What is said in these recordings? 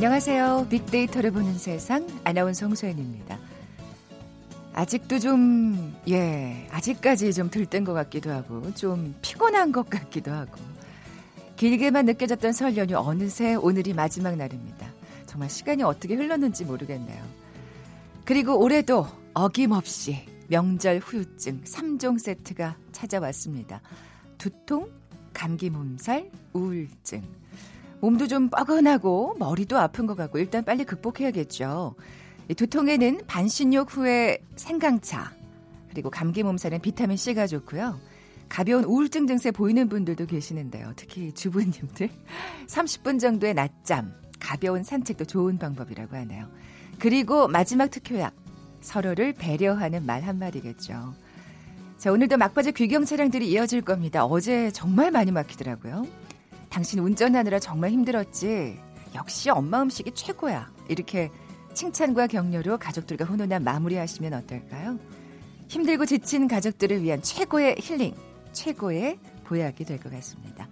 안녕하세요. 빅데이터를 보는 세상 아나운서 홍소연입니다. 아직도 좀, 예, 아직까지 좀 들뜬 것 같기도 하고, 좀 피곤한 것 같기도 하고, 길게만 느껴졌던 설 연휴 어느새 오늘이 마지막 날입니다. 정말 시간이 어떻게 흘렀는지 모르겠네요. 그리고 올해도 어김없이 명절 후유증 3종 세트가 찾아왔습니다. 두통, 감기 몸살, 우울증. 몸도 좀 뻐근하고 머리도 아픈 것 같고 일단 빨리 극복해야겠죠. 두통에는 반신욕 후에 생강차, 그리고 감기 몸살은 비타민 C가 좋고요. 가벼운 우울증 증세 보이는 분들도 계시는데요. 특히 주부님들. 30분 정도의 낮잠, 가벼운 산책도 좋은 방법이라고 하네요. 그리고 마지막 특효약, 서로를 배려하는 말 한마디겠죠. 자, 오늘도 막바지 귀경 차량들이 이어질 겁니다. 어제 정말 많이 막히더라고요. 당신 운전하느라 정말 힘들었지. 역시 엄마 음식이 최고야. 이렇게 칭찬과 격려로 가족들과 훈훈한 마무리하시면 어떨까요? 힘들고 지친 가족들을 위한 최고의 힐링, 최고의 보약이 될 것 같습니다.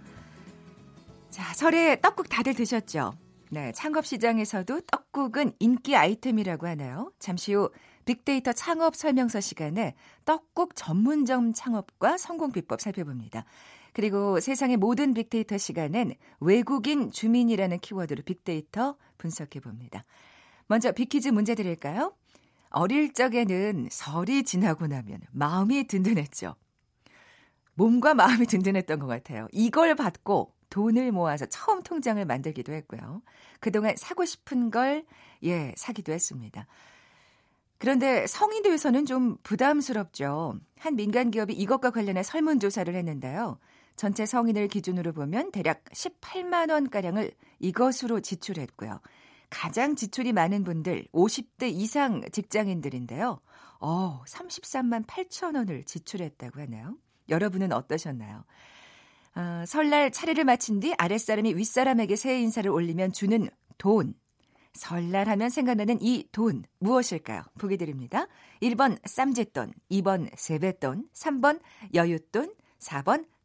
자, 설에 떡국 다들 드셨죠? 네, 창업시장에서도 떡국은 인기 아이템이라고 하나요? 잠시 후 빅데이터 창업 설명서 시간에 떡국 전문점 창업과 성공 비법 살펴봅니다. 그리고 세상의 모든 빅데이터 시간엔 외국인 주민이라는 키워드로 빅데이터 분석해 봅니다. 먼저 빅퀴즈 문제 드릴까요? 어릴 적에는 설이 지나고 나면 마음이 든든했죠. 몸과 마음이 든든했던 것 같아요. 이걸 받고 돈을 모아서 처음 통장을 만들기도 했고요. 그동안 사고 싶은 걸, 예, 사기도 했습니다. 그런데 성인 되어서는 좀 부담스럽죠. 한 민간 기업이 이것과 관련해 설문조사를 했는데요. 전체 성인을 기준으로 보면 대략 18만 원가량을 이것으로 지출했고요. 가장 지출이 많은 분들 50대 이상 직장인들인데요. 어, 33만 8천 원을 지출했다고 하네요. 여러분은 어떠셨나요? 어, 설날 차례를 마친 뒤 아랫사람이 윗사람에게 새해 인사를 올리면 주는 돈. 설날 하면 생각나는 이 돈 무엇일까요? 보기 드립니다. 1번 쌈짓돈, 2번 세뱃돈, 3번 여윳돈, 4번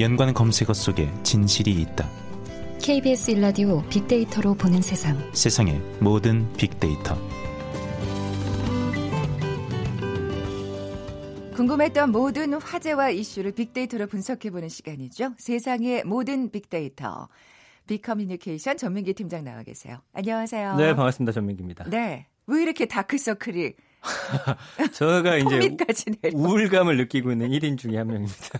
연관 검색어 속에 진실이 있다. KBS 일라디오 빅데이터로 보는 세상. 세상의 모든 빅데이터. 궁금했던 모든 화제와 이슈를 빅데이터로 분석해보는 시간이죠. 세상의 모든 빅데이터. 빅커뮤니케이션 전민기 팀장 나와 계세요. 안녕하세요. 네, 반갑습니다. 전민기입니다. 네. 왜 이렇게 다크서클이 저가 이제 우울감을 느끼고 있는 1인 중에 한 명입니다.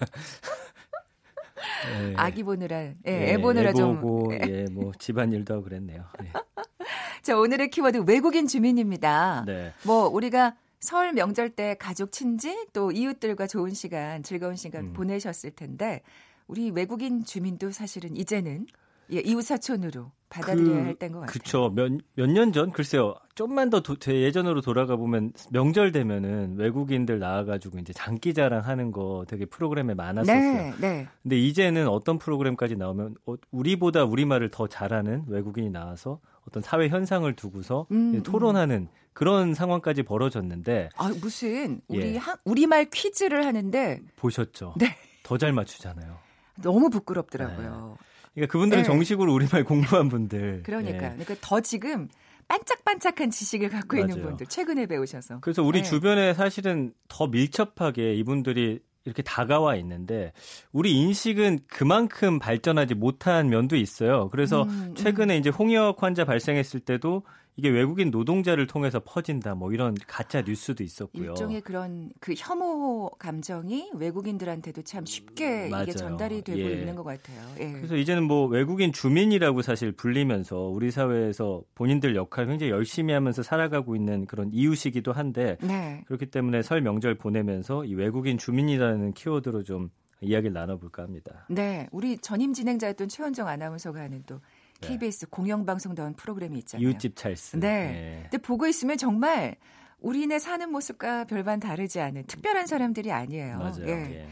네. 아기 보느라, 예, 네, 애 보느라 애 좀. 보고, 예, 뭐 집안일도 하고 그랬네요. 네. 자, 오늘의 키워드 외국인 주민입니다. 네. 뭐 우리가 설 명절 때 가족 친지 또 이웃들과 좋은 시간, 즐거운 시간 음. 보내셨을 텐데 우리 외국인 주민도 사실은 이제는 예, 이웃 사촌으로 받아들여야 그, 할 때인 것 같아요. 그렇죠. 몇 년 전 글쎄요. 좀만 더 도, 예전으로 돌아가 보면 명절 되면은 외국인들 나와가지고 이제 장기자랑 하는 거 되게 프로그램에 많았었어요. 네, 네. 근데 이제는 어떤 프로그램까지 나오면 어, 우리보다 우리 말을 더 잘하는 외국인이 나와서 어떤 사회 현상을 두고서 음, 음. 토론하는 음. 그런 상황까지 벌어졌는데. 아 무슨 우리 예. 한, 우리말 퀴즈를 하는데 보셨죠? 네. 더 잘 맞추잖아요. 너무 부끄럽더라고요. 네. 그러니까 그분들은 네. 정식으로 우리말 공부한 분들. 그러니까. 예. 그러니까 더 지금 반짝반짝한 지식을 갖고 맞아요. 있는 분들 최근에 배우셔서. 그래서 우리 네. 주변에 사실은 더 밀접하게 이분들이 이렇게 다가와 있는데 우리 인식은 그만큼 발전하지 못한 면도 있어요. 그래서 음, 음. 최근에 음. 이제 홍역 환자 발생했을 때도 이게 외국인 노동자를 통해서 퍼진다 뭐 이런 가짜 뉴스도 있었고요. 일종의 그런 그 혐오 감정이 외국인들한테도 참 쉽게 맞아요. 이게 전달이 되고 예. 있는 것 같아요. 예. 그래서 이제는 뭐 외국인 주민이라고 사실 불리면서 우리 사회에서 본인들 역할 굉장히 열심히 하면서 살아가고 있는 그런 이웃이기도 한데 네. 그렇기 때문에 설 명절 보내면서 이 외국인 주민이라는 키워드로 좀 이야기를 나눠볼까 합니다. 네, 우리 전임 진행자였던 최원정 아나운서가 하는 또 KBS 공영방송다운 프로그램이 있잖아요. 이웃집 찰스. 네. 네. 근데 보고 있으면 정말 우리네 사는 모습과 별반 다르지 않은 특별한 사람들이 아니에요. 맞아요. 예.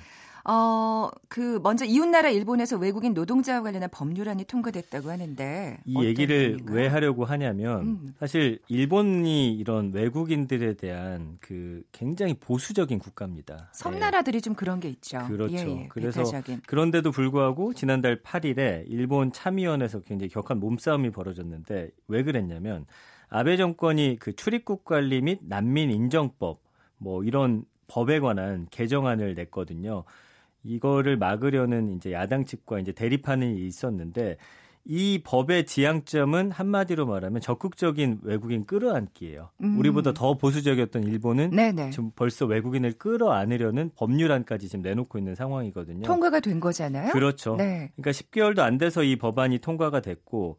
예. 어, 그 먼저 이웃나라 일본에서 외국인 노동자와 관련한 법률안이 통과됐다고 하는데 이 얘기를 얘기인가요? 왜 하려고 하냐면 음. 사실 일본이 이런 외국인들에 대한 그 굉장히 보수적인 국가입니다. 섬나라들이 예. 좀 그런 게 있죠. 그렇죠. 예, 예. 그래서 배타적인. 그런데도 불구하고 지난달 8일에 일본 참의원에서 굉장히 격한 몸싸움이 벌어졌는데 왜 그랬냐면 아베 정권이 그 출입국 관리 및 난민 인정법 뭐 이런 법에 관한 개정안을 냈거든요. 이거를 막으려는 이제 야당 측과 이제 대립하는 일이 있었는데 이 법의 지향점은 한마디로 말하면 적극적인 외국인 끌어안기예요. 음. 우리보다 더 보수적이었던 일본은 네네. 지금 벌써 외국인을 끌어안으려는 법률안까지 지금 내놓고 있는 상황이거든요. 통과가 된 거잖아요. 그렇죠. 네. 그러니까 10개월도 안 돼서 이 법안이 통과가 됐고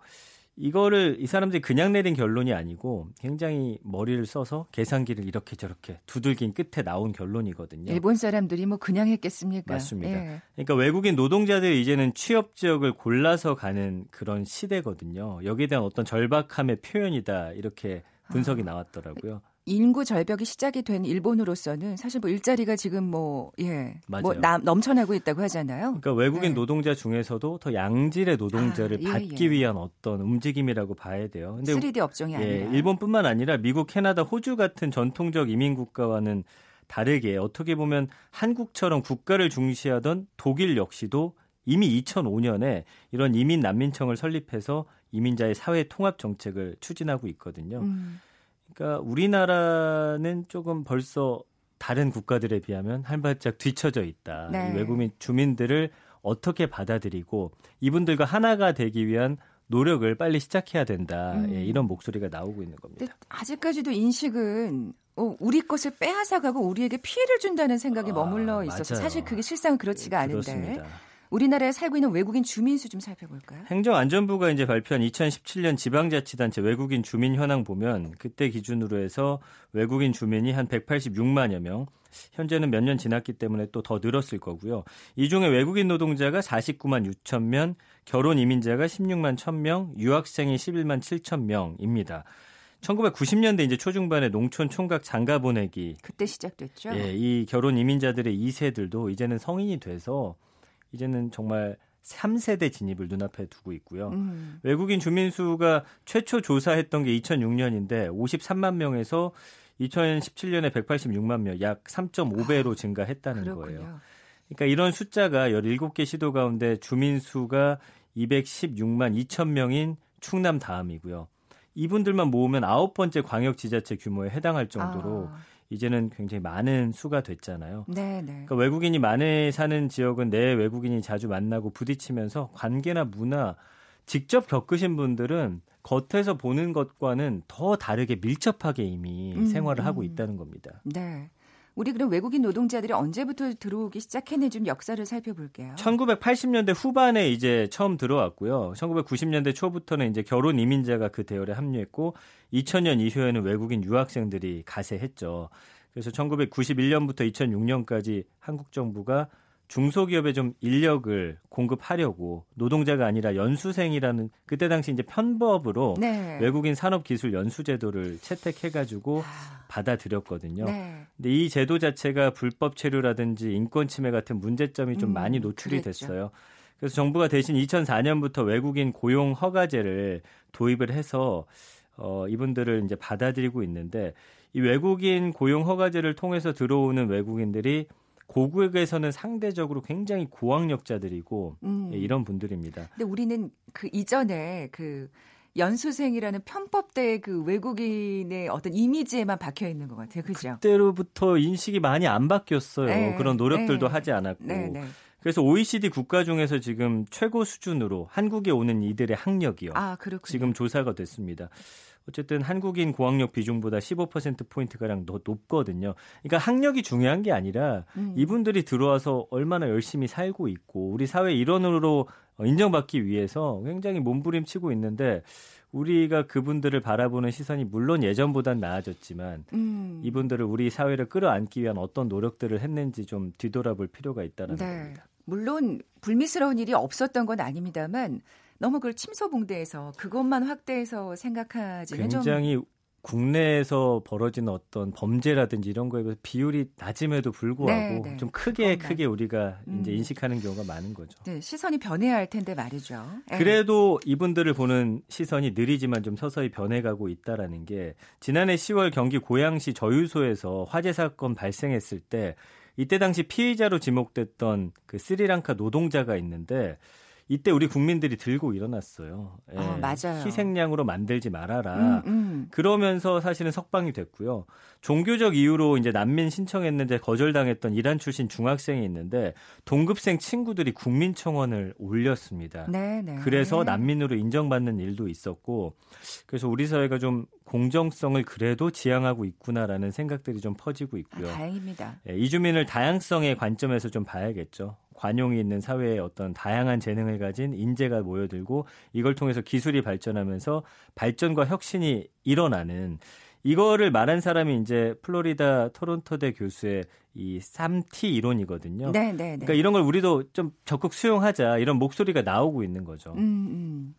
이거를 이 사람들이 그냥 내린 결론이 아니고 굉장히 머리를 써서 계산기를 이렇게 저렇게 두들긴 끝에 나온 결론이거든요. 일본 사람들이 뭐 그냥 했겠습니까? 맞습니다. 예. 그러니까 외국인 노동자들이 이제는 취업 지역을 골라서 가는 그런 시대거든요. 여기에 대한 어떤 절박함의 표현이다 이렇게 분석이 아. 나왔더라고요. 인구 절벽이 시작이 된 일본으로서는 사실 뭐 일자리가 지금 뭐 예, 뭐 남, 넘쳐나고 있다고 하잖아요. 그러니까 외국인 네. 노동자 중에서도 더 양질의 노동자를 아, 예, 받기 예. 위한 어떤 움직임이라고 봐야 돼요. 근데 3D 업종이 예, 아니라 일본뿐만 아니라 미국, 캐나다, 호주 같은 전통적 이민 국가와는 다르게 어떻게 보면 한국처럼 국가를 중시하던 독일 역시도 이미 2005년에 이런 이민 난민청을 설립해서 이민자의 사회 통합 정책을 추진하고 있거든요. 음. 그러니까 우리나라는 조금 벌써 다른 국가들에 비하면 한 발짝 뒤처져 있다. 네. 외국인 주민들을 어떻게 받아들이고 이분들과 하나가 되기 위한 노력을 빨리 시작해야 된다. 음. 예, 이런 목소리가 나오고 있는 겁니다. 아직까지도 인식은 어, 우리 것을 빼앗아가고 우리에게 피해를 준다는 생각이 아, 머물러 있어서 맞아요. 사실 그게 실상은 그렇지가 네, 않은데. 우리나라에 살고 있는 외국인 주민 수 좀 살펴볼까요? 행정안전부가 이제 발표한 2017년 지방자치단체 외국인 주민 현황 보면 그때 기준으로 해서 외국인 주민이 한 186만여 명, 현재는 몇 년 지났기 때문에 또 더 늘었을 거고요. 이 중에 외국인 노동자가 49만 6천 명, 결혼 이민자가 16만 1천 명, 유학생이 11만 7천 명입니다. 1990년대 이제 초중반에 농촌 총각 장가 보내기 그때 시작됐죠. 예, 이 결혼 이민자들의 2세들도 이제는 성인이 돼서 이제는 정말 3세대 진입을 눈앞에 두고 있고요. 음. 외국인 주민 수가 최초 조사했던 게 2006년인데 53만 명에서 2017년에 186만 명, 약 3.5배로 아, 증가했다는 아, 거예요. 그러니까 이런 숫자가 17개 시도 가운데 주민 수가 216만 2천 명인 충남 다음이고요. 이분들만 모으면 아홉 번째 광역 지자체 규모에 해당할 정도로 아. 이제는 굉장히 많은 수가 됐잖아요. 네, 네. 그러니까 외국인이 많이 사는 지역은 내 외국인이 자주 만나고 부딪히면서 관계나 문화 직접 겪으신 분들은 겉에서 보는 것과는 더 다르게 밀접하게 이미 음, 생활을 하고 음. 있다는 겁니다. 네. 우리 그럼 외국인 노동자들이 언제부터 들어오기 시작했는지 좀 역사를 살펴볼게요. 1980년대 후반에 이제 처음 들어왔고요. 1990년대 초부터는 이제 결혼 이민자가 그 대열에 합류했고 2000년 이후에는 외국인 유학생들이 가세했죠. 그래서 1991년부터 2006년까지 한국 정부가 중소기업에 좀 인력을 공급하려고 노동자가 아니라 연수생이라는 그때 당시 이제 편법으로 네. 외국인 산업기술 연수제도를 채택해가지고 아. 받아들였거든요. 네. 근데 이 제도 자체가 불법 체류라든지 인권 침해 같은 문제점이 좀 음, 많이 노출이 그랬죠. 됐어요. 그래서 정부가 대신 2004년부터 외국인 고용 허가제를 도입을 해서 어, 이분들을 이제 받아들이고 있는데 이 외국인 고용 허가제를 통해서 들어오는 외국인들이 고국에서는 상대적으로 굉장히 고학력자들이고 음. 예, 이런 분들입니다. 근데 우리는 그 이전에 그 연수생이라는 편법대 그 외국인의 어떤 이미지에만 박혀 있는 것 같아요. 그죠? 그때로부터 인식이 많이 안 바뀌었어요. 네, 그런 노력들도 네, 하지 않았고. 네, 네. 그래서 OECD 국가 중에서 지금 최고 수준으로 한국에 오는 이들의 학력이요. 아, 지금 조사가 됐습니다. 어쨌든 한국인 고학력 비중보다 15% 포인트 가량 더 높거든요. 그러니까 학력이 중요한 게 아니라 음. 이분들이 들어와서 얼마나 열심히 살고 있고 우리 사회 일원으로 인정받기 위해서 굉장히 몸부림치고 있는데 우리가 그분들을 바라보는 시선이 물론 예전보단 나아졌지만 음. 이분들을 우리 사회를 끌어안기 위한 어떤 노력들을 했는지 좀 뒤돌아볼 필요가 있다는 네. 겁니다. 물론 불미스러운 일이 없었던 건 아닙니다만 너무 그걸 침소봉대해서 그것만 확대해서 생각하지는 굉장히 좀 국내에서 벌어지는 어떤 범죄라든지 이런 거에 비해서 비율이 낮음에도 불구하고 네, 네. 좀 크게 크게 우리가 음. 이제 인식하는 경우가 많은 거죠. 네, 시선이 변해야 할 텐데 말이죠. 네. 그래도 이분들을 보는 시선이 느리지만 좀 서서히 변해가고 있다라는 게 지난해 10월 경기 고양시 저유소에서 화재 사건 발생했을 때 이때 당시 피의자로 지목됐던 그 스리랑카 노동자가 있는데 이때 우리 국민들이 들고 일어났어요. 예. 아, 맞아요. 희생양으로 만들지 말아라. 음, 음. 그러면서 사실은 석방이 됐고요. 종교적 이유로 이제 난민 신청했는데 거절당했던 이란 출신 중학생이 있는데 동급생 친구들이 국민청원을 올렸습니다. 네, 네. 그래서 난민으로 인정받는 일도 있었고 그래서 우리 사회가 좀 공정성을 그래도 지향하고 있구나라는 생각들이 좀 퍼지고 있고요. 아, 다행입니다. 예, 이주민을 다양성의 관점에서 좀 봐야겠죠. 관용이 있는 사회에 어떤 다양한 재능을 가진 인재가 모여들고 이걸 통해서 기술이 발전하면서 발전과 혁신이 일어나는 이거를 말한 사람이 이제 플로리다 토론토대 교수의 이 3T 이론이거든요. 네, 네, 네. 그러니까 이런 걸 우리도 좀 적극 수용하자 이런 목소리가 나오고 있는 거죠. 음, 음.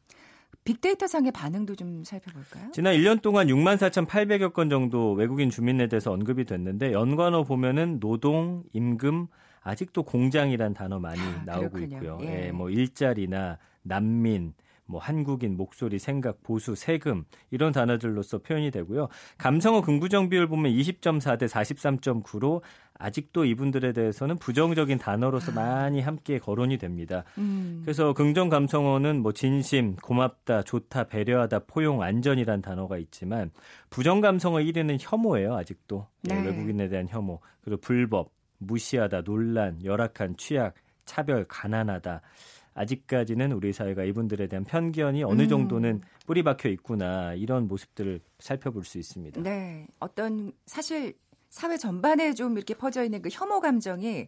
빅데이터 상의 반응도 좀 살펴볼까요? 지난 1년 동안 6만 4,800여 건 정도 외국인 주민에 대해서 언급이 됐는데 연관어 보면은 노동, 임금, 아직도 공장이란 단어 많이 아, 나오고 그렇군요. 있고요. 예. 예, 뭐 일자리나 난민, 뭐 한국인 목소리, 생각, 보수, 세금 이런 단어들로서 표현이 되고요. 감성어 긍부정 비율 보면 20.4 대 43.9로 아직도 이분들에 대해서는 부정적인 단어로서 아. 많이 함께 거론이 됩니다. 음. 그래서 긍정 감성어는 뭐 진심, 고맙다, 좋다, 배려하다, 포용, 안전이란 단어가 있지만 부정 감성어 1위는 혐오예요. 아직도 네. 네, 외국인에 대한 혐오 그리고 불법, 무시하다, 논란, 열악한 취약, 차별, 가난하다. 아직까지는 우리 사회가 이분들에 대한 편견이 어느 음. 정도는 뿌리 박혀 있구나 이런 모습들을 살펴볼 수 있습니다. 네, 어떤 사실 사회 전반에 좀 이렇게 퍼져 있는 그 혐오 감정이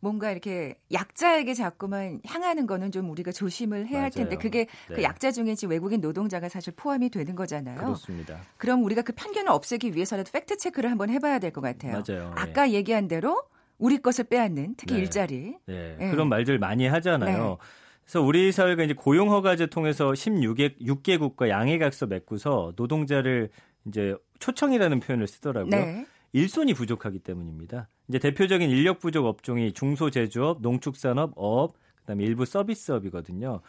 뭔가 이렇게 약자에게 자꾸만 향하는 거는 좀 우리가 조심을 해야 맞아요. 할 텐데 그게 그 네. 그 약자 중에 지금 외국인 노동자가 사실 포함이 되는 거잖아요. 그렇습니다. 그럼 우리가 그 편견을 없애기 위해서라도 fact check를 한번 해봐야 될 것 같아요. 맞아요. 아까 네. 얘기한 대로 우리 것을 빼앗는 특히 네. 일자리. 네. 네. 그런 말들 많이 하잖아요. 네. 그래서 우리 사회가 이제 고용 허가제 통해서 16개 6개국과 양해각서 맺고서 노동자를 이제 초청이라는 표현을 쓰더라고요. 네. 일손이 부족하기 때문입니다. 이제 대표적인 인력 부족 업종이 중소제조업, 농축산업, 어업, 그다음에 일부 서비스업이거든요.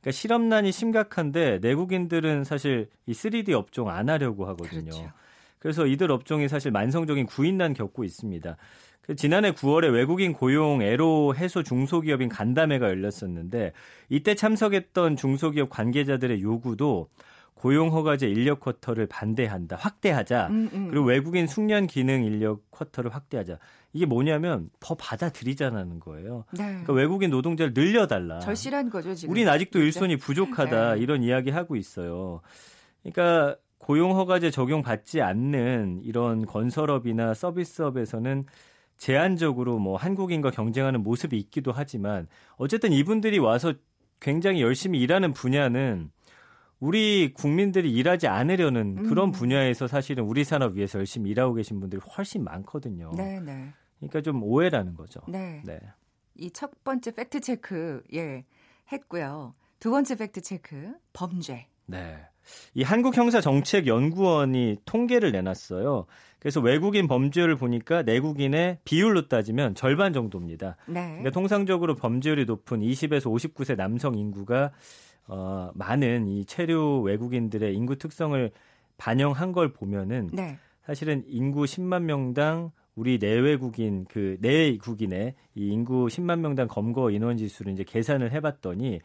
그러니까 실업난이 심각한데 내국인들은 사실 이 3D 업종 안 하려고 하거든요. 그렇죠. 그래서 이들 업종이 사실 만성적인 구인난 겪고 있습니다. 그 지난해 9월에 외국인 고용 애로 해소 중소기업인 간담회가 열렸었는데 이때 참석했던 중소기업 관계자들의 요구도 고용 허가제 인력 쿼터를 반대한다, 확대하자. 음, 음. 그리고 외국인 숙련 기능 인력 쿼터를 확대하자. 이게 뭐냐면 더 받아들이자는 거예요. 네. 그러니까 외국인 노동자를 늘려달라. 절실한 거죠 지금. 우린 아직도 일손이 부족하다 네. 이런 이야기 하고 있어요. 그러니까 고용 허가제 적용 받지 않는 이런 건설업이나 서비스업에서는 제한적으로 뭐 한국인과 경쟁하는 모습이 있기도 하지만 어쨌든 이분들이 와서 굉장히 열심히 일하는 분야는 우리 국민들이 일하지 않으려는 음. 그런 분야에서 사실은 우리 산업 위해서 열심히 일하고 계신 분들이 훨씬 많거든요. 네, 네. 그러니까 좀 오해라는 거죠. 네. 네. 이 첫 번째 fact check 예 했고요. 두 번째 fact check 범죄. 네. 이 한국형사정책연구원이 통계를 내놨어요. 그래서 외국인 범죄율을 보니까 내국인의 비율로 따지면 절반 정도입니다. 네. 그러니까 통상적으로 범죄율이 높은 20에서 59세 남성 인구가 어, 많은 이 체류 외국인들의 인구 특성을 반영한 걸 보면은 네. 사실은 인구 10만 명당 우리 내외국인 그 내국인의 이 인구 10만 명당 검거 인원 지수를 이제 계산을 해봤더니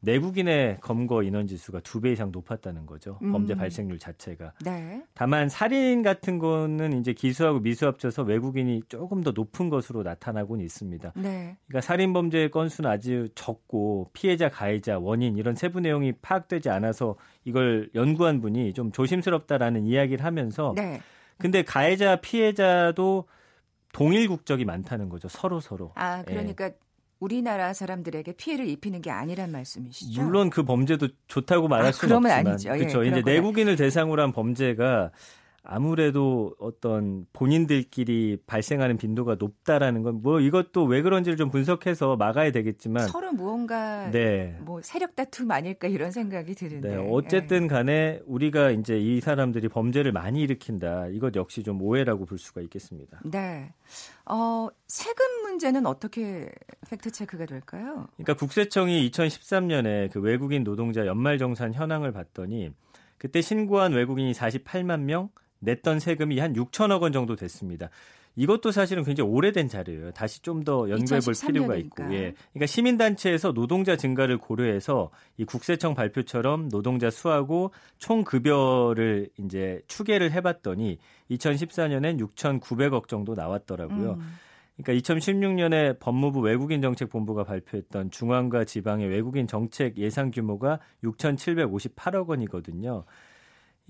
내국인의 검거 인원 지수가 두 배 이상 높았다는 거죠. 음. 범죄 발생률 자체가. 네. 다만 살인 같은 거는 이제 기수하고 미수 합쳐서 외국인이 조금 더 높은 것으로 나타나고는 있습니다. 네. 그러니까 살인 범죄의 건수는 아주 적고 피해자, 가해자, 원인 이런 세부 내용이 파악되지 않아서 이걸 연구한 분이 좀 조심스럽다라는 이야기를 하면서 네. 근데 가해자, 피해자도 동일 국적이 많다는 거죠. 서로 서로. 아, 그러니까 예. 우리나라 사람들에게 피해를 입히는 게 아니란 말씀이시죠? 물론 그 범죄도 좋다고 말할 아, 수는 없지만 아니죠. 예, 그렇죠. 이제 내국인을 대상으로 한 범죄가 아무래도 어떤 본인들끼리 발생하는 빈도가 높다라는 건 뭐 이것도 왜 그런지를 좀 분석해서 막아야 되겠지만 서로 무언가 네. 뭐 세력 다툼 아닐까 이런 생각이 드는데 네. 어쨌든 간에 우리가 이제 이 사람들이 범죄를 많이 일으킨다 이것 역시 좀 오해라고 볼 수가 있겠습니다. 네. 어, 세금 문제는 어떻게 팩트 체크가 될까요? 그러니까 국세청이 2013년에 그 외국인 노동자 연말 정산 현황을 봤더니 그때 신고한 외국인이 48만 명, 냈던 세금이 한 6천억 원 정도 됐습니다. 이것도 사실은 굉장히 오래된 자료예요. 다시 좀 더 연구해 볼 필요가 있고. 예. 그러니까 시민 단체에서 노동자 증가를 고려해서 이 국세청 발표처럼 노동자 수하고 총 급여를 이제 추계를 해 봤더니 2014년엔 6,900억 정도 나왔더라고요. 음. 그러니까 2016년에 법무부 외국인 정책 본부가 발표했던 중앙과 지방의 외국인 정책 예상 규모가 6,758억 원이거든요.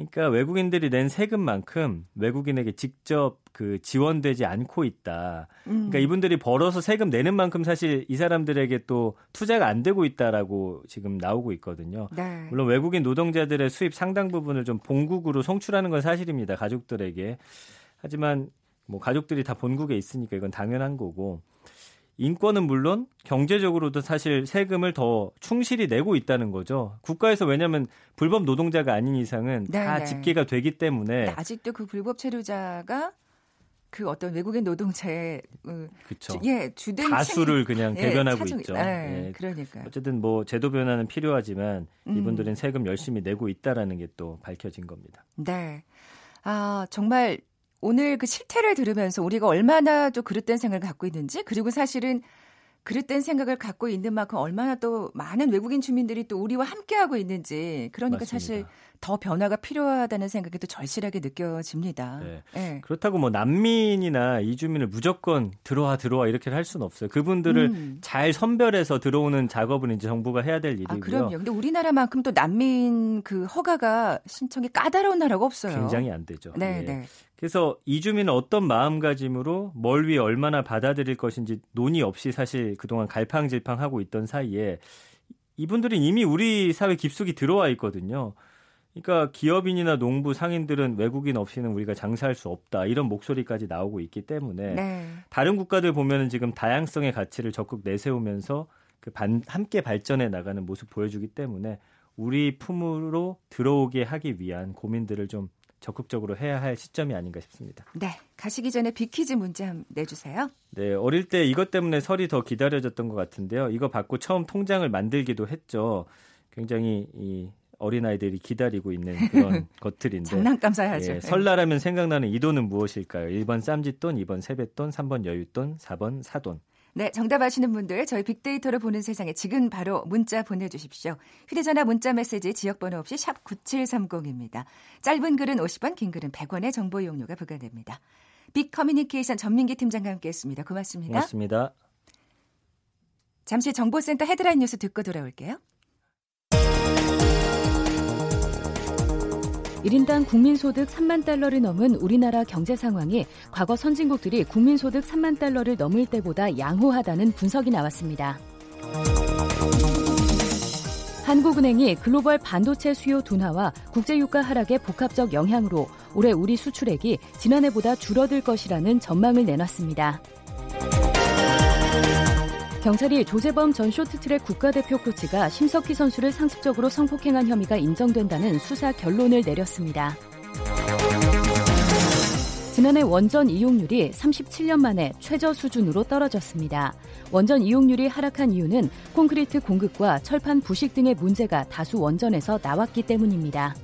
그러니까 외국인들이 낸 세금만큼 외국인에게 직접 그 지원되지 않고 있다. 그러니까 음. 이분들이 벌어서 세금 내는 만큼 사실 이 사람들에게 또 투자가 안 되고 있다라고 지금 나오고 있거든요. 네. 물론 외국인 노동자들의 수입 상당 부분을 좀 본국으로 송출하는 건 사실입니다. 가족들에게. 하지만 뭐 가족들이 다 본국에 있으니까 이건 당연한 거고 인권은 물론 경제적으로도 사실 세금을 더 충실히 내고 있다는 거죠. 국가에서 왜냐하면 불법 노동자가 아닌 이상은 네네. 다 네. 집계가 되기 때문에 아직도 그 불법 체류자가 그 어떤 외국인 노동자의 그쵸. 주, 예 주된 다수를 그냥 예, 대변하고 예, 있죠. 네, 예. 그러니까 어쨌든 뭐 제도 변화는 필요하지만 음. 이분들은 세금 열심히 내고 있다라는 게 또 밝혀진 겁니다. 네. 아 정말 오늘 그 실태를 들으면서 우리가 얼마나 또 그릇된 생각을 갖고 있는지 그리고 사실은 그릇된 생각을 갖고 있는 만큼 얼마나 또 많은 외국인 주민들이 또 우리와 함께하고 있는지 그러니까 맞습니다. 사실 더 변화가 필요하다는 생각이 또 절실하게 느껴집니다. 네. 네. 그렇다고 뭐 난민이나 이주민을 무조건 들어와 들어와 이렇게 할 수는 없어요. 그분들을 음. 잘 선별해서 들어오는 작업은 이제 정부가 해야 될 아, 일이고요. 아, 그럼요. 근데 우리나라만큼 또 난민 그 허가가 신청이 까다로운 나라가 없어요. 굉장히 안 되죠. 네, 예. 네. 그래서 이주민은 어떤 마음가짐으로 뭘 위해 얼마나 받아들일 것인지 논의 없이 사실 그동안 갈팡질팡하고 있던 사이에 이분들은 이미 우리 사회 깊숙이 들어와 있거든요. 그러니까 기업인이나 농부 상인들은 외국인 없이는 우리가 장사할 수 없다 이런 목소리까지 나오고 있기 때문에 네. 다른 국가들 보면은 지금 다양성의 가치를 적극 내세우면서 그 반, 함께 발전해 나가는 모습 보여주기 때문에 우리 품으로 들어오게 하기 위한 고민들을 좀 적극적으로 해야 할 시점이 아닌가 싶습니다. 네. 가시기 전에 비키즈 문제 한번 내주세요. 네. 어릴 때 이것 때문에 설이 더 기다려졌던 것 같은데요. 이거 받고 처음 통장을 만들기도 했죠. 굉장히 이 어린아이들이 기다리고 있는 그런 것들인데. 장난감 사야죠. 예, 설날하면 생각나는 이 돈은 무엇일까요? 1번 쌈짓돈, 2번 세뱃돈, 3번 여윳돈, 4번 사돈. 네, 정답 아시는 분들 저희 빅데이터를 보는 세상에 지금 바로 문자 보내주십시오. 휴대전화 문자 메시지 지역번호 없이 샵 9730입니다. 짧은 글은 50원, 긴 글은 100원의 정보 이용료가 부과됩니다. 빅 커뮤니케이션 전민기 팀장과 함께했습니다. 고맙습니다. 고맙습니다. 잠시 정보센터 헤드라인 뉴스 듣고 돌아올게요. 1인당 국민소득 3만 달러를 넘은 우리나라 경제 상황이 과거 선진국들이 국민소득 3만 달러를 넘을 때보다 양호하다는 분석이 나왔습니다. 한국은행이 글로벌 반도체 수요 둔화와 국제유가 하락의 복합적 영향으로 올해 우리 수출액이 지난해보다 줄어들 것이라는 전망을 내놨습니다. 경찰이 조재범 전 쇼트트랙 국가대표 코치가 심석희 선수를 상습적으로 성폭행한 혐의가 인정된다는 수사 결론을 내렸습니다. 지난해 원전 이용률이 37년 만에 최저 수준으로 떨어졌습니다. 원전 이용률이 하락한 이유는 콘크리트 공급과 철판 부식 등의 문제가 다수 원전에서 나왔기 때문입니다.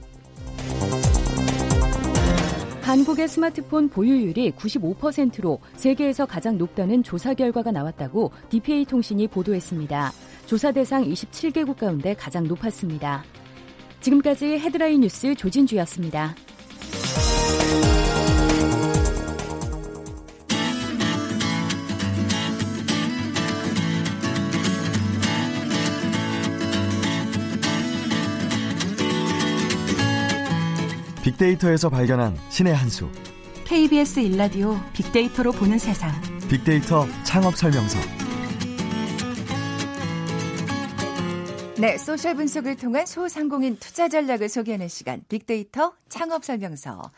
한국의 스마트폰 보유율이 95%로 세계에서 가장 높다는 조사 결과가 나왔다고 DPA 통신이 보도했습니다. 조사 대상 27개국 가운데 가장 높았습니다. 지금까지 헤드라인 뉴스 조진주였습니다. 빅데이터에서 발견한 신의 한 수. KBS 일라디오 빅데이터로 보는 세상. 빅데이터 창업 설명서. 네, social 분석을 통한 소상공인 투자 전략을 소개하는 시간 빅데이터 창업 설명서.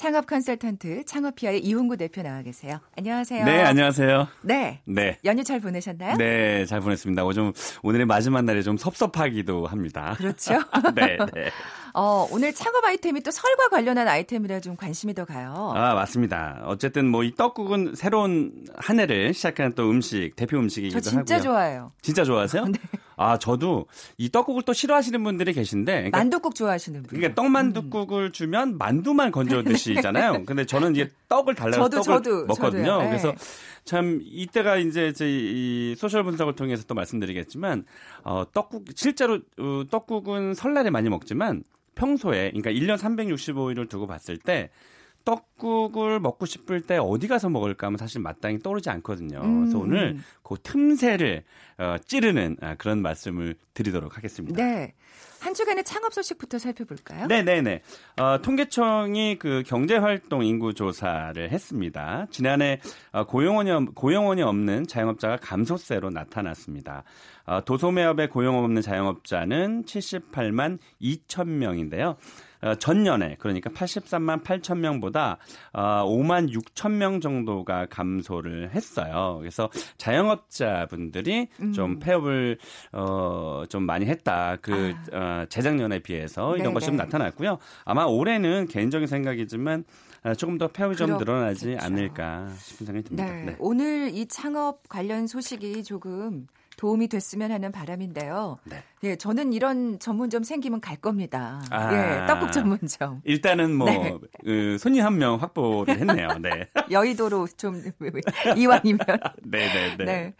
창업 컨설턴트 창업피아의 이훈구 대표 나와 계세요. 안녕하세요. 네, 안녕하세요. 네. 네. 연휴 잘 보내셨나요? 네, 잘 보냈습니다. 좀 오늘의 마지막 날에 좀 섭섭하기도 합니다. 그렇죠. 네, 네. 어, 오늘 창업 아이템이 또 설과 관련한 아이템이라 좀 관심이 더 가요. 아, 맞습니다. 어쨌든 뭐 이 떡국은 새로운 한 해를 시작하는 또 음식, 대표 음식이기도 하고요. 저 진짜. 좋아해요. 진짜 좋아하세요? 네. 아, 저도 이 떡국을 또 싫어하시는 분들이 계신데. 그러니까, 만두국 좋아하시는 분. 그러니까 떡만두국을 음. 주면 만두만 건져 드시잖아요. 근데 저는 이제 떡을 달라서 저도, 떡을 저도, 먹거든요. 저도요. 그래서 네. 참 이때가 이제 이 소셜 분석을 통해서 또 말씀드리겠지만 어, 떡국 실제로 어, 떡국은 설날에 많이 먹지만 평소에 그러니까 1년 365일을 두고 봤을 때 떡국을 먹고 싶을 때 어디 가서 먹을까 하면 사실 마땅히 떠오르지 않거든요. 음. 그래서 오늘 그 틈새를 어, 찌르는 아, 그런 말씀을 드리도록 하겠습니다. 네. 한 주간의 창업 소식부터 살펴볼까요? 네네네. 어, 통계청이 그 경제활동 인구 조사를 했습니다. 지난해 어, 고용원이, 고용원이 없는 자영업자가 감소세로 나타났습니다. 어, 도소매업에 고용 없는 자영업자는 78만 2천 명인데요. 어, 전년에 그러니까 83만 8천 명보다 어, 5만 6천 명 정도가 감소를 했어요. 그래서 자영업자분들이 음. 좀 폐업을 어, 좀 많이 했다. 그 아. 어, 재작년에 비해서 이런. 것이 좀 나타났고요. 아마 올해는 개인적인 생각이지만 어, 조금 더 폐업이 좀 늘어나지 않을까 싶은 생각이 듭니다. 네. 네. 오늘 이 창업 관련 소식이 조금 도움이 됐으면 하는 바람인데요. 네. 예, 저는 이런 전문점 생기면 갈 겁니다. 아, 예, 떡국 전문점. 일단은 뭐 네. 그, 손님 한 명 확보를 했네요. 네. 여의도로 좀 이왕이면. 네, 네, 네. 네.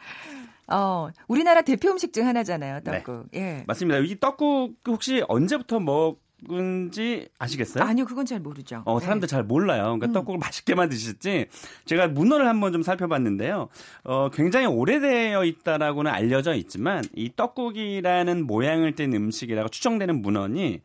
어, 우리나라 대표 음식 중 하나잖아요, 떡국. 네. 예. 맞습니다. 이 떡국 혹시 언제부터 먹 떡국인지 아시겠어요? 아니요, 그건 잘 모르죠. 어, 사람들 네. 잘 몰라요. 그러니까 음. 떡국을 맛있게만 드실지 제가 문헌을 한번 좀 살펴봤는데요. 어, 굉장히 오래되어 있다라고는 알려져 있지만 이 떡국이라는 모양을 띈 음식이라고 추정되는 문헌이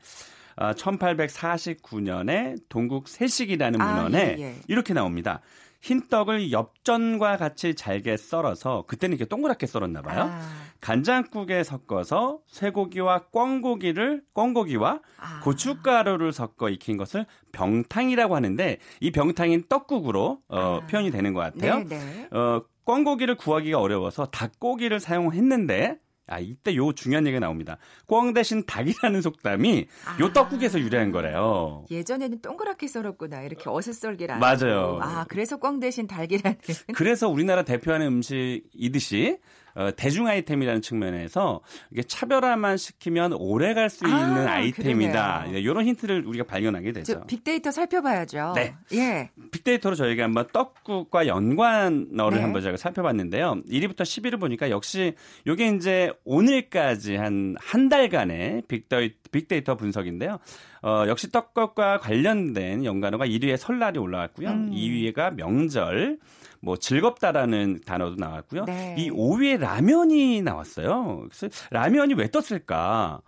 어, 1849년에 동국 세식이라는 아, 문헌에 예, 예. 이렇게 나옵니다. 흰 떡을 엽전과 같이 잘게 썰어서 그때는 이렇게 동그랗게 썰었나 봐요. 아. 간장국에 섞어서 쇠고기와 꿩고기를 꿩고기와 아. 고춧가루를 섞어 익힌 것을 병탕이라고 하는데 이 병탕인 떡국으로 어, 아. 표현이 되는 것 같아요. 네네. 네. 어, 꿩고기를 구하기가 어려워서 닭고기를 사용했는데 아, 이때 요 중요한 얘기가 나옵니다. 꽝 대신 닭이라는 속담이 아. 요 떡국에서 유래한 거래요. 예전에는 동그랗게 썰었구나. 이렇게 어슷썰기라. 맞아요. 아, 그래서 꽝 대신 닭이라는. 그래서 우리나라 대표하는 음식이듯이 어, 대중 아이템이라는 측면에서 이게 차별화만 시키면 오래 갈 수 있는 아, 이템이다. 이런 힌트를 우리가 발견하게 되죠. 빅데이터 살펴봐야죠. 네. 예. 빅데이터로 저희가 한번 떡국과 연관어를 네. 한번 저희가 살펴봤는데요. 1위부터 10위를 보니까 역시 이게 이제 오늘까지 한 한 달간의 빅데이, 빅데이터 분석인데요. 어, 역시 떡국과 관련된 연관어가 1위에 설날이 올라왔고요. 음. 2위가 명절, 뭐 즐겁다라는 단어도 나왔고요. 네. 이 5위에 라면이 나왔어요. 그래서 라면이 왜 떴을까?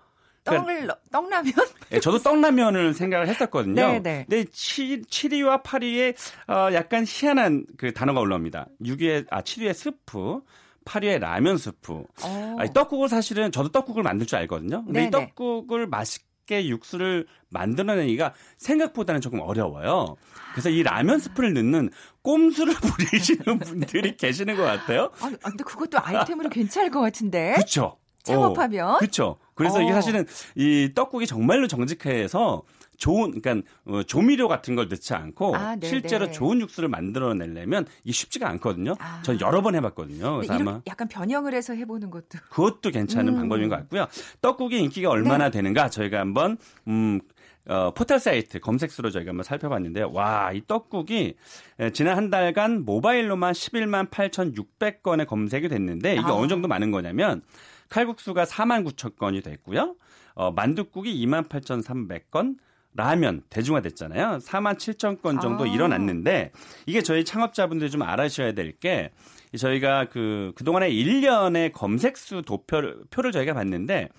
떡을 그러니까, 떡라면? 네, 저도 떡라면을 생각을 했었거든요. 네, 네. 근데 7, 7위와 8위에 어, 약간 희한한 그 단어가 올라옵니다. 6위에 아 7위에 스프, 8위에 라면 스프. 아니, 떡국을 사실은 저도 떡국을 만들 줄 알거든요. 근데 네네. 이 떡국을 맛있 게 육수를 만들어내기가 생각보다는 조금 어려워요. 그래서 이 라면 스프를 넣는 꼼수를 부리시는 분들이 계시는 것 같아요. 아, 근데 그것도 아이템으로 괜찮을 것 같은데. 그렇죠. 창업하면. 어, 그렇죠. 그래서 어. 이게 사실은 이 떡국이 정말로 정직해서 좋은 그러니까 어, 조미료 같은 걸 넣지 않고 아, 네, 실제로 네. 좋은 육수를 만들어내려면 이게 쉽지가 않거든요. 아. 전 여러 번 해봤거든요. 그래서 아마 약간 변형을 해서 해보는 것도 그것도 괜찮은 음. 방법인 것 같고요. 떡국의 인기가 얼마나 네. 되는가 저희가 한번 음. 어, 포털 사이트 검색수로 저희가 한번 살펴봤는데요. 와, 이 떡국이 지난 한 달간 모바일로만 11만 8,600건의 검색이 됐는데 이게 아. 어느 정도 많은 거냐면 칼국수가 4만 9천 건이 됐고요. 어, 만둣국이 2만 8,300건, 라면 대중화됐잖아요. 4만 7천 건 정도 아. 일어났는데 이게 저희 창업자분들이 좀 알아셔야 될 게 저희가 그 그동안에 1년의 검색수 도표를 표를 저희가 봤는데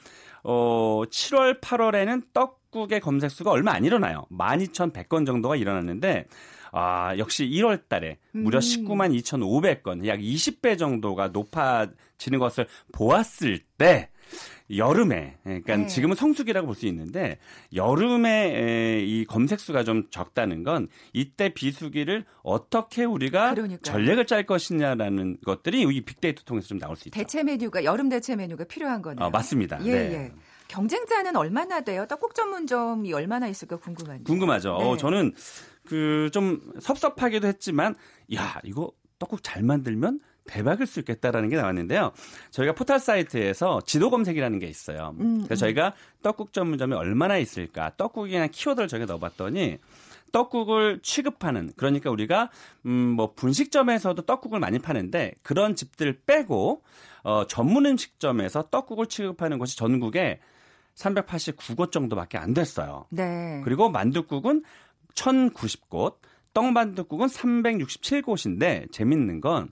어 7월 8월에는 떡국의 검색수가 얼마 안 일어나요. 12,100건 정도가 일어났는데 아, 역시 1월 달에 무려 음. 19만 2,500건, 약 20배 정도가 높아지는 것을 보았을 때 여름에 그러니까 네. 지금은 성수기라고 볼 수 있는데 여름에 이 검색 수가 좀 적다는 건 이때 비수기를 어떻게 우리가 그러니까요. 전략을 짤 것이냐라는 것들이 이 빅데이터 통해서 좀 나올 수 있죠. 대체 메뉴가 여름 대체 메뉴가 필요한 거네요. 어, 맞습니다. 예, 네. 예. 경쟁자는 얼마나 돼요? 떡국 전문점이 얼마나 있을까 궁금한데. 궁금하죠. 네. 어, 저는 그 좀 섭섭하기도 했지만 야 이거 떡국 잘 만들면 대박일 수 있겠다라는 게 나왔는데요. 저희가 포털 사이트에서 지도 검색이라는 게 있어요. 음, 그래서 음. 저희가 떡국 전문점이 얼마나 있을까 떡국이나 키워드를 저희가 넣어봤더니 떡국을 취급하는 그러니까 우리가 음뭐 분식점에서도 떡국을 많이 파는데 그런 집들 빼고 어 전문 음식점에서 떡국을 취급하는 곳이 전국에 389곳 정도밖에 안 됐어요. 네. 그리고 만둣국은 1090곳, 떡만둣국은 367곳인데 재밌는 건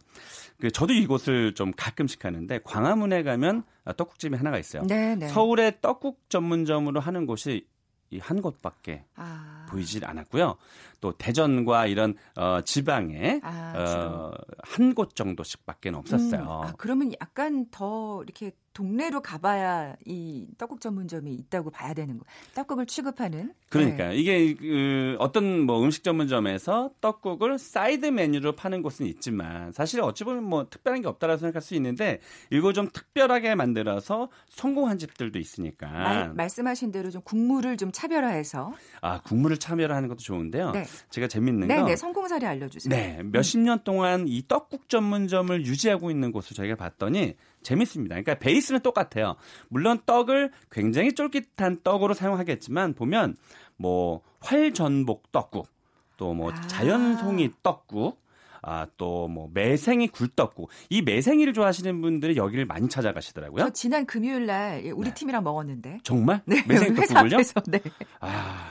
그 저도 이곳을 좀 가끔씩 하는데 광화문에 가면 떡국집이 하나가 있어요. 네네. 네. 서울의 떡국 전문점으로 하는 곳이 이 한 곳밖에 아. 보이질 않았고요. 또 대전과 이런 어, 지방에 아, 어, 한 곳 정도씩밖에 없었어요. 음, 아, 그러면 약간 더 이렇게 동네로 가봐야 이 떡국 전문점이 있다고 봐야 되는 거. 떡국을 취급하는. 그러니까 네. 이게 그 어떤 뭐 음식 전문점에서 떡국을 사이드 메뉴로 파는 곳은 있지만 사실 어찌 보면 뭐 특별한 게 없다라고 생각할 수 있는데 이거 좀 특별하게 만들어서 성공한 집들도 있으니까. 말, 말씀하신 대로 좀 국물을 좀 차별화해서. 아 국물을 차별화하는 것도 좋은데요. 네. 제가 재밌는 네, 건. 네, 성공 사례 알려주세요. 네, 몇십 년 동안 이 떡국 전문점을 유지하고 있는 곳을 저희가 봤더니 재밌습니다. 그러니까 베이스는 똑같아요. 물론 떡을 굉장히 쫄깃한 떡으로 사용하겠지만 보면 뭐 활전복 떡국, 또뭐 아. 자연송이 떡국, 아, 또 뭐 매생이 굴떡국. 이 매생이를 좋아하시는 분들이 여기를 많이 찾아가시더라고요. 저 지난 금요일 날 우리 네. 팀이랑 먹었는데. 정말? 네. 매생이 떡국을요? 네. 아.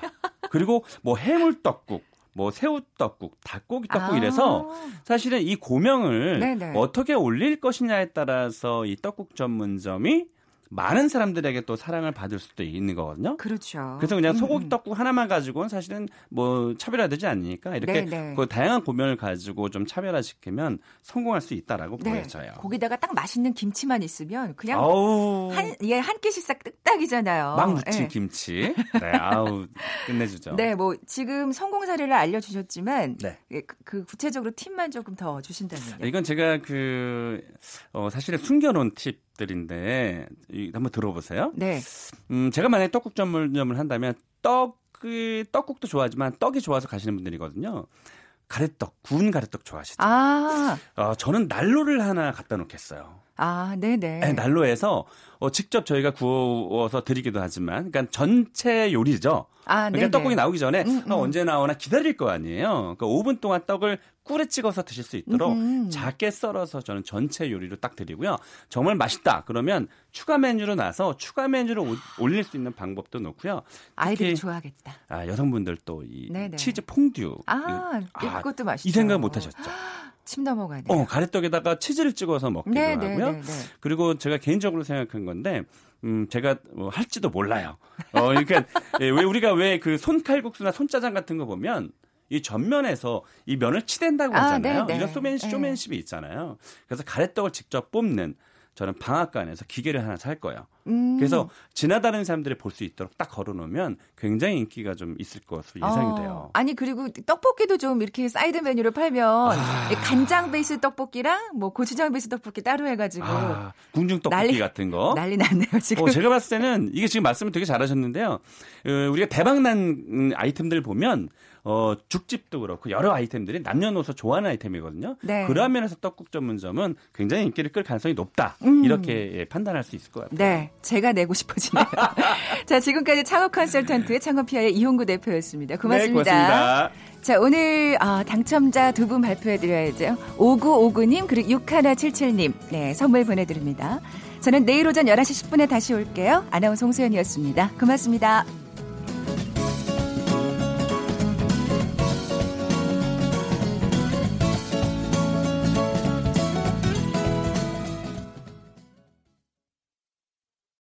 그리고 뭐 해물떡국. 뭐 새우떡국, 닭고기 떡국 아~ 이래서 사실은 이 고명을 네네. 어떻게 올릴 것이냐에 따라서 이 떡국 전문점이 많은 사람들에게 또 사랑을 받을 수도 있는 거거든요. 그렇죠. 그래서 그냥 소고기 음. 떡국 하나만 가지고는 사실은 뭐 차별화되지 않으니까 이렇게 네, 네. 그 다양한 고명을 가지고 좀 차별화시키면 성공할 수 있다라고 네. 보여져요. 거기다가 딱 맛있는 김치만 있으면 그냥 한, 예, 한 끼씩 싹 뚝딱이잖아요. 막 묻힌 네. 김치. 네, 아우 끝내주죠. 네, 뭐 지금 성공 사례를 알려주셨지만 네. 예, 그, 그 구체적으로 팁만 조금 더 주신다면요. 이건 제가 그 어, 사실은 숨겨놓은 팁. 들인데 한번 들어보세요. 네. 음, 제가 만약에 떡국 전문점을 한다면 떡 떡국도 좋아하지만 떡이 좋아서 가시는 분들이거든요. 가래떡, 구운 가래떡 좋아하시죠? 아. 어, 저는 난로를 하나 갖다 놓겠어요. 아, 네네. 네, 난로에서 어, 직접 저희가 구워서 드리기도 하지만, 그러니까 전체 요리죠. 아, 그러니까 네네. 떡국이 나오기 전에 음, 음. 어, 언제 나오나 기다릴 거 아니에요. 그러니까 5분 동안 떡을 꿀에 찍어서 드실 수 있도록 음. 작게 썰어서 저는 전체 요리로 딱 드리고요. 정말 맛있다. 그러면 추가 메뉴로 나서 추가 메뉴를 오, 올릴 수 있는 방법도 놓고요. 아이들이 좋아하겠다. 아, 여성분들 또이 치즈 퐁듀. 아, 아, 이것도 맛있죠. 이 생각 못 하셨죠? 침 넘어가네. 어, 가래떡에다가 치즈를 찍어서 먹기도 네, 네 하고요. 네, 네, 그리고 제가 개인적으로 생각한 건데, 음, 제가 뭐 할지도 몰라요. 어, 그러니까 예, 왜 우리가 왜 그 손칼국수나 손짜장 같은 거 보면 이 전면에서 이 면을 치댄다고 아, 하잖아요. 아, 이런 쇼맨십, 쇼맨십이 있잖아요. 그래서 가래떡을 직접 뽑는 저는 방앗간에서 기계를 하나 살 거예요. 음. 그래서 지나다니는 사람들이 볼 수 있도록 딱 걸어놓으면 굉장히 인기가 좀 있을 것으로 예상이 어. 돼요. 아니 그리고 떡볶이도 좀 이렇게 사이드 메뉴를 팔면 아. 간장 베이스 떡볶이랑 뭐 고추장 베이스 떡볶이 따로 해가지고 아. 궁중 떡볶이 난리, 같은 거 난리 났네요 지금. 어, 제가 봤을 때는 이게 지금 말씀을 되게 잘하셨는데요. 어, 우리가 대박난 아이템들 보면 어, 죽집도 그렇고 여러 아이템들이 남녀노소 좋아하는 아이템이거든요. 네. 그런 면에서 떡국 전문점은 굉장히 인기를 끌 가능성이 높다. 음. 이렇게 예, 판단할 수 있을 것 같아요. 네. 제가 내고 싶어지네요. 자, 지금까지 창업 컨설턴트의 창업피아의 이홍구 대표였습니다. 고맙습니다. 네, 고맙습니다. 자, 오늘 어, 당첨자 두 분 발표해 드려야죠. 5959님 그리고 6177님. 네, 선물 보내 드립니다. 저는 내일 오전 11시 10분에 다시 올게요. 아나운서 송소연이었습니다. 고맙습니다.